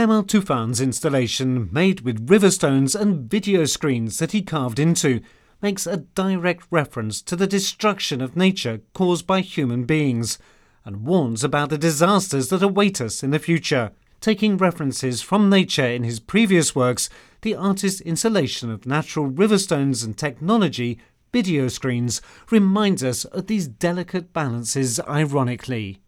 Kemal Tufan's installation, made with river stones and video screens that he carved into, makes a direct reference to the destruction of nature caused by human beings and warns about the disasters that await us in the future. Taking references from nature in his previous works, the artist's installation of natural river stones and technology, video screens, reminds us of these delicate balances ironically.